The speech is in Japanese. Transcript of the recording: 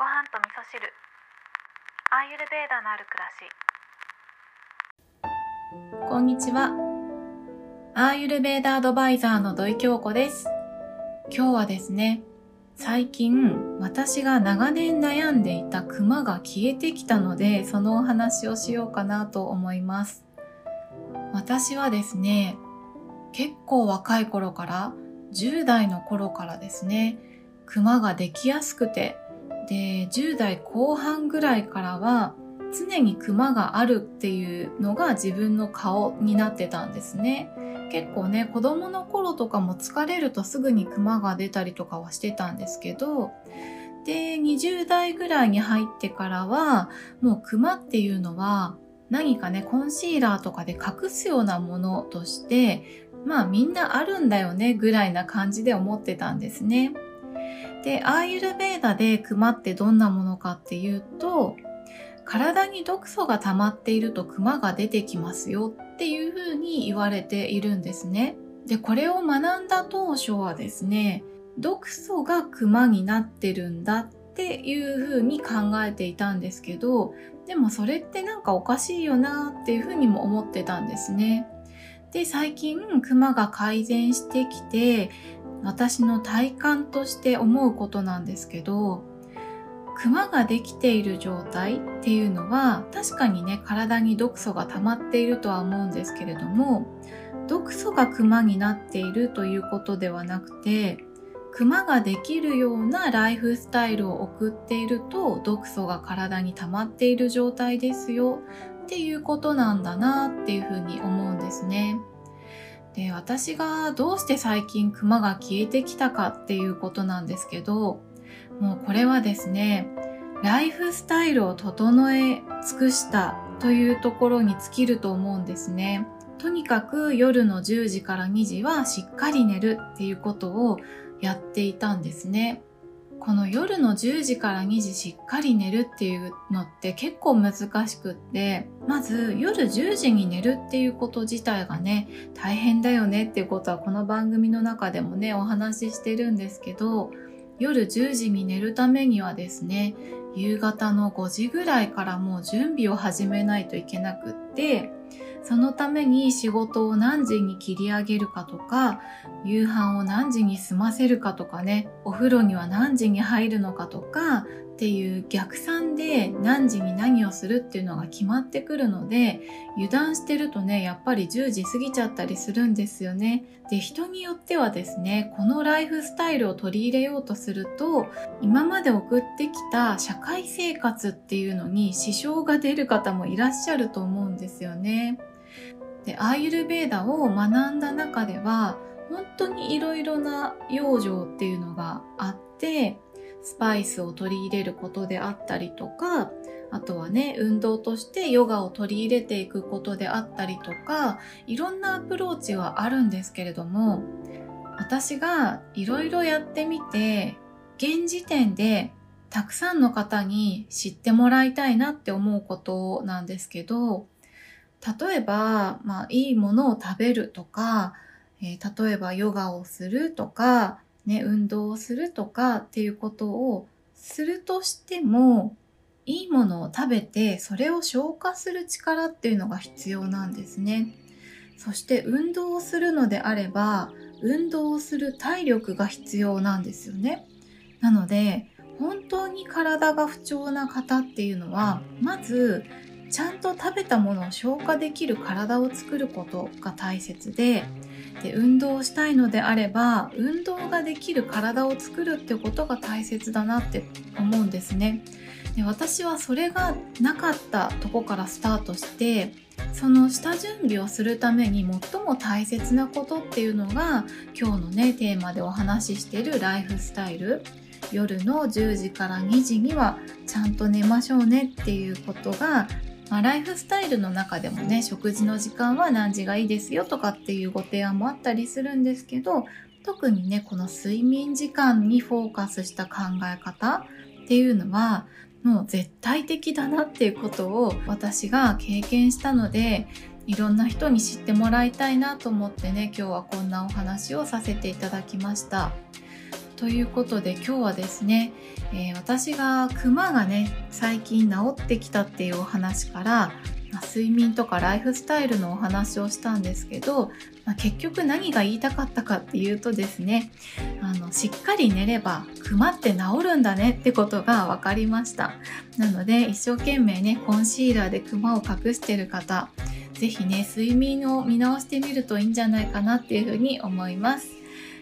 ご飯と味噌汁アーユルベーダのある暮らしこんにちは。アーユルベーダアドバイザーの土井京子です。今日はですね、最近私が長年悩んでいたクマが消えてきたので、そのお話をしようかなと思います。私はですね、結構若い頃から、10代の頃からですね、クマができやすくて、で、10代後半ぐらいからは、常にクマがあるっていうのが自分の顔になってたんですね。結構ね、子供の頃とかも疲れるとすぐにクマが出たりとかはしてたんですけど、で、20代ぐらいに入ってからは、もうクマっていうのは何かね、コンシーラーとかで隠すようなものとして、まあみんなあるんだよねぐらいな感じで思ってたんですね。で、アーユルベーダでクマってどんなものかっていうと、体に毒素が溜まっているとクマが出てきますよっていうふうに言われているんですね。で、これを学んだ当初はですね、毒素がクマになってるんだっていうふうに考えていたんですけど、でもそれってなんかおかしいよなっていうふうにも思ってたんですね。で、最近クマが改善してきて、私の体感として思うことなんですけど、クマができている状態っていうのは確かにね体に毒素が溜まっているとは思うんですけれども毒素がクマになっているということではなくてクマができるようなライフスタイルを送っていると毒素が体に溜まっている状態ですよっていうことなんだなっていうふうに思うんですね。で私がどうして最近クマが消えてきたかっていうことなんですけどもうこれはですね、ライフスタイルを整え尽くしたというところに尽きると思うんですね。とにかく夜の10時から2時はしっかり寝るっていうことをやっていたんですね。この夜の10時から2時しっかり寝るっていうのって結構難しくって、まず夜10時に寝るっていうこと自体がね、大変だよねっていうことはこの番組の中でもね、お話ししてるんですけど、夜10時に寝るためにはですね、夕方の5時ぐらいからもう準備を始めないといけなくって、そのために仕事を何時に切り上げるかとか、夕飯を何時に済ませるかとかね、お風呂には何時に入るのかとか、っていう逆算で何時に何をするっていうのが決まってくるので油断してるとねやっぱり10時過ぎちゃったりするんですよね。で人によってはですねこのライフスタイルを取り入れようとすると今まで送ってきた社会生活っていうのに支障が出る方もいらっしゃると思うんですよね。でアーユルベーダを学んだ中では本当にいろいろな養生っていうのがあってスパイスを取り入れることであったりとか、あとはね、運動としてヨガを取り入れていくことであったりとか、いろんなアプローチはあるんですけれども、私がいろいろやってみて、現時点でたくさんの方に知ってもらいたいなって思うことなんですけど、例えば、まあ、いいものを食べるとか、えー、例えばヨガをするとか、ね、運動をするとかっていうことをするとしても、いいものを食べてそれを消化する力っていうのが必要なんですね。そして運動をするのであれば、運動をする体力が必要なんですよね。なので、本当に体が不調な方っていうのは、まず、ちゃんと食べたものを消化できる体を作ることが大切で、で運動をしたいのであれば運動ができる体を作るってことが大切だなって思うんですね。で私はそれがなかったとこからスタートしてその下準備をするために最も大切なことっていうのが今日のねテーマでお話ししているライフスタイル。夜の10時から2時にはちゃんと寝ましょうねっていうことがまあ、ライフスタイルの中でもね食事の時間は何時がいいですよとかっていうご提案もあったりするんですけど特にねこの睡眠時間にフォーカスした考え方っていうのはもう絶対的だなっていうことを私が経験したのでいろんな人に知ってもらいたいなと思ってね今日はこんなお話をさせていただきました。ということで今日はですね、えー、私がクマがね最近治ってきたっていうお話からまあ、睡眠とかライフスタイルのお話をしたんですけど、まあ、結局何が言いたかったかっていうとですねあのしっかり寝ればクマって治るんだねってことが分かりました。なので一生懸命ねコンシーラーでクマを隠してる方是非ね睡眠を見直してみるといいんじゃないかなっていうふうに思います。